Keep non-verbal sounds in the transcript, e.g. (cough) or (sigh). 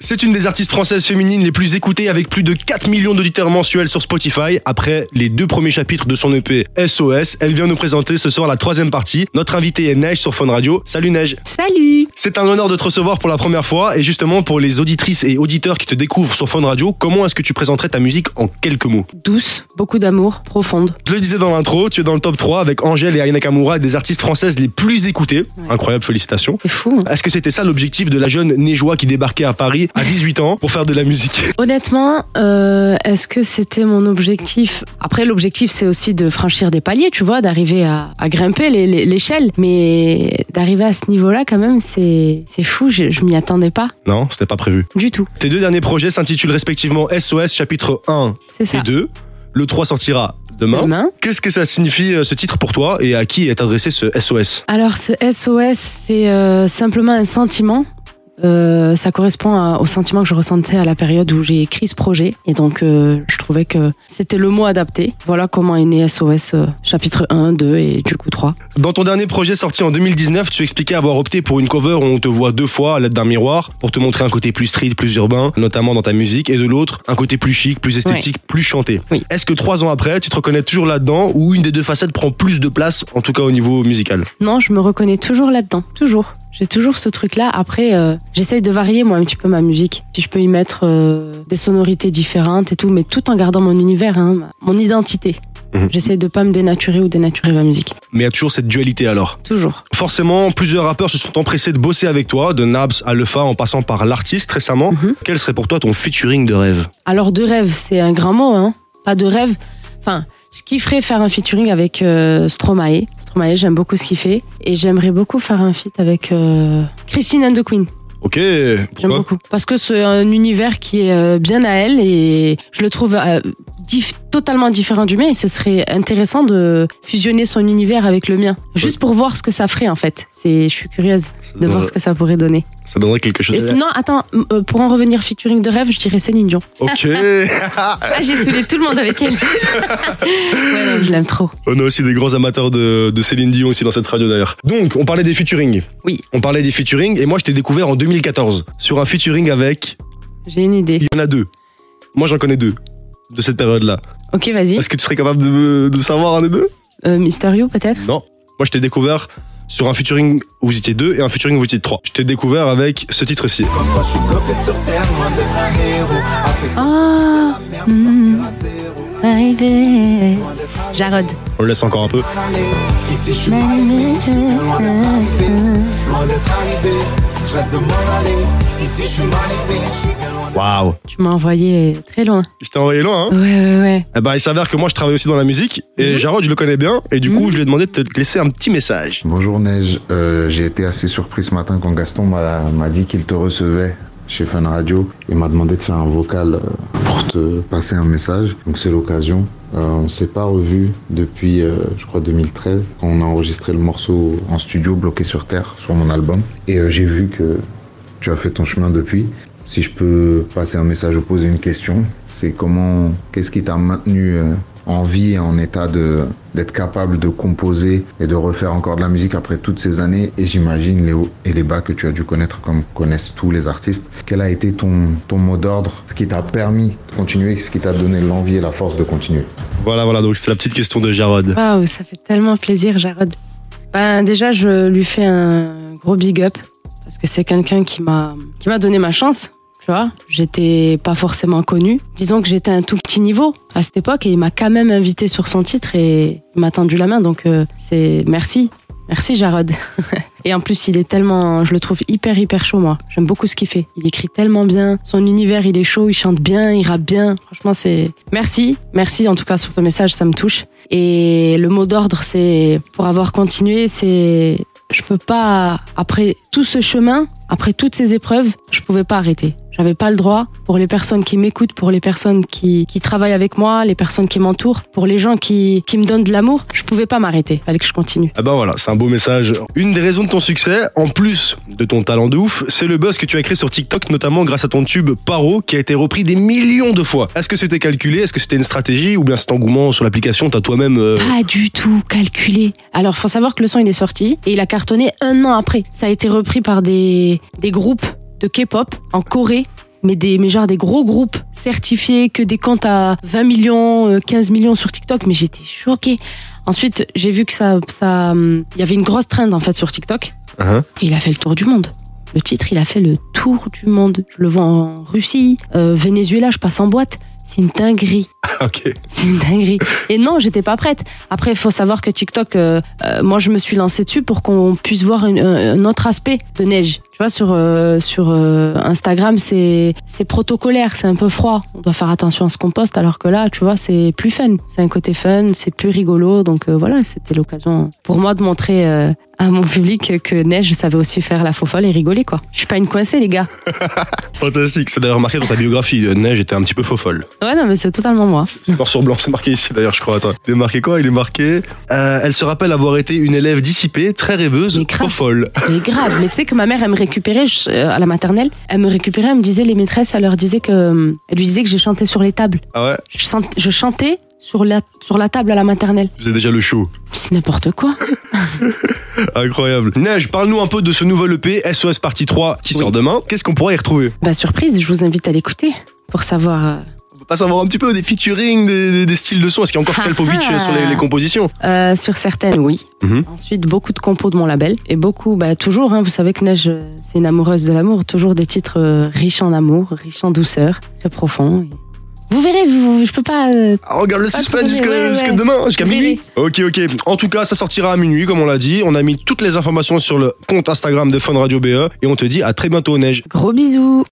C'est une des artistes françaises féminines les plus écoutées avec plus de 4 millions d'auditeurs mensuels sur Spotify. Après les deux premiers chapitres de son EP SOS, elle vient nous présenter ce soir la troisième partie. Notre invitée est Neige sur Fun Radio. Salut Neige. Salut C'est un honneur de te recevoir pour la première fois et justement pour les auditrices et auditeurs qui te découvrent sur Fun Radio, comment est-ce que tu présenterais ta musique en quelques mots? Douce, beaucoup d'amour, profonde. Je le disais dans l'intro, tu es dans le top 3 avec Angèle et Ayana Kamura, des artistes françaises les plus écoutées. Incroyable, félicitations. C'est fou. hein. Est-ce que c'était ça l'objectif de la jeune Neigeois qui débarquait à Paris à 18 ans pour faire de la musique (laughs) Honnêtement, euh, est-ce que c'était mon objectif? Après, l'objectif, c'est aussi de franchir des paliers, tu vois, d'arriver à, à grimper l'échelle. Mais d'arriver à ce niveau-là, quand même, c'est fou. Je, je m'y attendais pas Non, c'était pas prévu. du tout. Tes deux derniers projets s'intitulent respectivement SOS chapitre 1 C'est ça. et 2. Le 3 sortira demain. Demain. Qu'est-ce que ça signifie euh, ce titre pour toi et à qui est adressé ce SOS Alors, ce SOS, c'est euh, simplement un sentiment. Euh, ça correspond à- au sentiment que je ressentais à la période où j'ai écrit ce projet. Et donc, euh, je trouvais que c'était le mot adapté. Voilà comment est né SOS euh, chapitre 1, 2 et du coup 3. Dans ton dernier projet sorti en 2019, tu expliquais avoir opté pour une cover où on te voit deux fois à l'aide d'un miroir pour te montrer un côté plus street, plus urbain, notamment dans ta musique, et de l'autre, un côté plus chic, plus esthétique, plus chanté. Oui. Est-ce que trois ans après, tu te reconnais toujours là-dedans ou une des deux facettes prend plus de place, en tout cas au niveau musical? Non, je me reconnais toujours là-dedans. Toujours. J'ai toujours ce truc-là. Après, euh, j'essaye de varier moi un petit peu ma musique. Si je peux y mettre euh, des sonorités différentes et tout, mais tout en gardant mon univers, hein, mon identité. Mhm. J'essaye de pas me dénaturer ou dénaturer ma musique. Mais il y a toujours cette dualité alors? Toujours. Forcément, plusieurs rappeurs se sont empressés de bosser avec toi, de Nabs à Lefa en passant par l'artiste récemment. Mhm. Quel serait pour toi ton featuring de rêve? Alors de rêve, c'est un grand mot, hein. Pas de rêve. Enfin, je kifferais faire un featuring avec euh, Stromae. Stromae, j'aime beaucoup ce qu'il fait. Et j'aimerais beaucoup faire un feat avec euh, Christine and the Queen. Ok, J'aime beaucoup. Parce que c'est un univers qui est euh, bien à elle et je le trouve euh, dif- totalement différent du mien et ce serait intéressant de fusionner son univers avec le mien. Juste pour voir ce que ça ferait en fait. C'est, je suis curieuse ça, de donnerait, voir ce que ça pourrait donner. ça donnerait quelque chose. Et sinon, attends, euh, pour en revenir featuring de rêve, je dirais Céline Dion. Ok, (laughs) Ah, j'ai saoulé tout le monde avec elle. (laughs) ouais, non, je l'aime trop. on a aussi des grands amateurs de, de Céline Dion aussi dans cette radio d'ailleurs. Donc, on parlait des featuring. Oui. On parlait des featuring et moi je t'ai découvert en 2014 sur un featuring avec. J'ai une idée. Il y en a deux. Moi j'en connais deux de cette période-là. Ok, vas-y. Est-ce que tu serais capable de, de savoir un des deux? Euh, Mysterio peut-être? Non. Moi je t'ai découvert sur un featuring où vous étiez deux et un featuring où vous étiez trois. Je t'ai découvert avec ce titre-ci. Ah. Jarod. On le laisse encore un peu. Ici, je suis. Je suis loin d'être arrivé. Loin d'être arrivé. Je rêve de m'en aller. Ici, je suis mal aimé. Je suis bien loin Waouh. Tu m'as envoyé très loin. Je t'ai envoyé loin, hein Ouais, ouais, ouais. Eh ben, il s'avère que moi je travaille aussi dans la musique et Mhm. Jarod je le connais bien et du coup Mhm. je lui ai demandé de te laisser un petit message. Bonjour Neige, Euh, j'ai été assez surpris ce matin quand Gaston m'a m'a dit qu'il te recevait chez Fun Radio et m'a demandé de faire un vocal euh, pour te passer un message. Donc c'est l'occasion. Euh, on s'est pas revu depuis, euh, je crois, 2013 quand on a enregistré le morceau en studio bloqué sur terre sur mon album. Et euh, j'ai vu que tu as fait ton chemin depuis. Si je peux passer un message ou poser une question, c'est comment, qu'est-ce qui t'a maintenu euh, en vie et en état de d'être capable de composer et de refaire encore de la musique après toutes ces années? Et j'imagine les hauts et les bas que tu as dû connaître comme connaissent tous les artistes. Quel a été ton, ton mot d'ordre, ce qui t'a permis de continuer, ce qui t'a donné l'envie et la force de continuer? Voilà, voilà, donc c'était la petite question de Jarod. Waouh, ça fait tellement plaisir, Jarod. Ben, déjà, je lui fais un gros big up parce que c'est quelqu'un qui m'a qui m'a donné ma chance. Tu vois, j'étais pas forcément connue. Disons que j'étais à un tout petit niveau à cette époque et il m'a quand même invité sur son titre et il m'a tendu la main. Donc euh, c'est merci, merci Jarod. (laughs) et en plus, il est tellement, je le trouve hyper hyper chaud moi. J'aime beaucoup ce qu'il fait. Il écrit tellement bien. Son univers, il est chaud, il chante bien, il rappe bien. Franchement, c'est merci, merci en tout cas sur ton message, ça me touche. Et le mot d'ordre, c'est pour avoir continué, c'est je peux pas après tout ce chemin, après toutes ces épreuves, je pouvais pas arrêter. J'avais pas le droit pour les personnes qui m'écoutent, pour les personnes qui, qui travaillent avec moi, les personnes qui m'entourent, pour les gens qui, qui me donnent de l'amour, je pouvais pas m'arrêter. Fallait que je continue. Ah ben voilà, c'est un beau message. Une des raisons de ton succès, en plus de ton talent de ouf, c'est le buzz que tu as créé sur TikTok, notamment grâce à ton tube Paro, qui a été repris des millions de fois. Est-ce que c'était calculé? Est-ce que c'était une stratégie? Ou bien cet engouement sur l'application, t'as toi-même... euh, Pas du tout calculé. Alors, faut savoir que le son, il est sorti et il a cartonné un an après. Ça a été repris par des, des groupes de K-pop en Corée mais des, mais genre des gros groupes certifiés, que des comptes à 20 millions, euh, 15 millions sur TikTok, mais j'étais choquée. Ensuite, j'ai vu que ça, ça, hum, il y avait une grosse trend en fait sur TikTok. Hein Et il a fait le tour du monde. Le titre, il a fait le tour du monde. Je le vois en Russie, euh, Venezuela, je passe en boîte. C'est une dinguerie. (laughs) ok. C'est une dinguerie. Et non, j'étais pas prête. Après, il faut savoir que TikTok, euh, euh, moi, je me suis lancée dessus pour qu'on puisse voir une- un autre aspect de neige. Tu vois, sur euh, sur euh, Instagram, c'est c'est protocolaire, c'est un peu froid. On doit faire attention à ce qu'on poste, alors que là, tu vois, c'est plus fun. C'est un côté fun, c'est plus rigolo. Donc euh, voilà, c'était l'occasion pour moi de montrer à mon public que neige savait aussi faire la faux folle et rigoler quoi. Je suis pas une coincée, les gars. (laughs) Fantastique. C'est d'ailleurs marqué dans ta biographie. Neige était un petit peu faux folle. Ouais, non, mais c'est totalement moi. C'est noir sur blanc, c'est marqué ici d'ailleurs, je crois. Attends. Il est marqué quoi? Il est marqué. elle se rappelle avoir été une élève dissipée, très rêveuse, Mais faux folle. C'est grave. Mais tu sais que ma mère, me récupérait je- euh, à la maternelle. Elle me récupérait, elle me disait, les maîtresses, elle leur disait que, elle lui disait que j'ai chanté sur les tables. Ah ouais? Je, sent- je chantais sur la, sur la table à la maternelle. Vous avez déjà le show. C'est n'importe quoi. (laughs) Incroyable. Neige, parle-nous un peu de ce nouvel EP, SOS Partie 3, qui Oui. sort demain. Qu'est-ce qu'on pourrait y retrouver? Bah, surprise, je vous invite à l'écouter pour savoir. euh, pas savoir un petit peu des featuring, des, des- des styles de son Est-ce qu'il y a encore Ah Skalpovic ah. sur les, les compositions euh, sur certaines, oui. Mhm. Ensuite, beaucoup de compos de mon label. Et beaucoup, bah, toujours, hein, vous savez que Neige, euh, c'est une amoureuse de l'amour. Toujours des titres euh, riches en amour, riches en douceur, très profonds. Et Vous verrez, vous, je peux pas. euh, Ah, regarde le suspense jusqu'à ouais, jusqu'à ouais. demain, jusqu'à minuit. Ok, ok. En tout cas, ça sortira à minuit, comme on l'a dit. On a mis toutes les informations sur le compte Instagram de Fun Radio BE et on te dit à très bientôt, Neige. Gros bisous.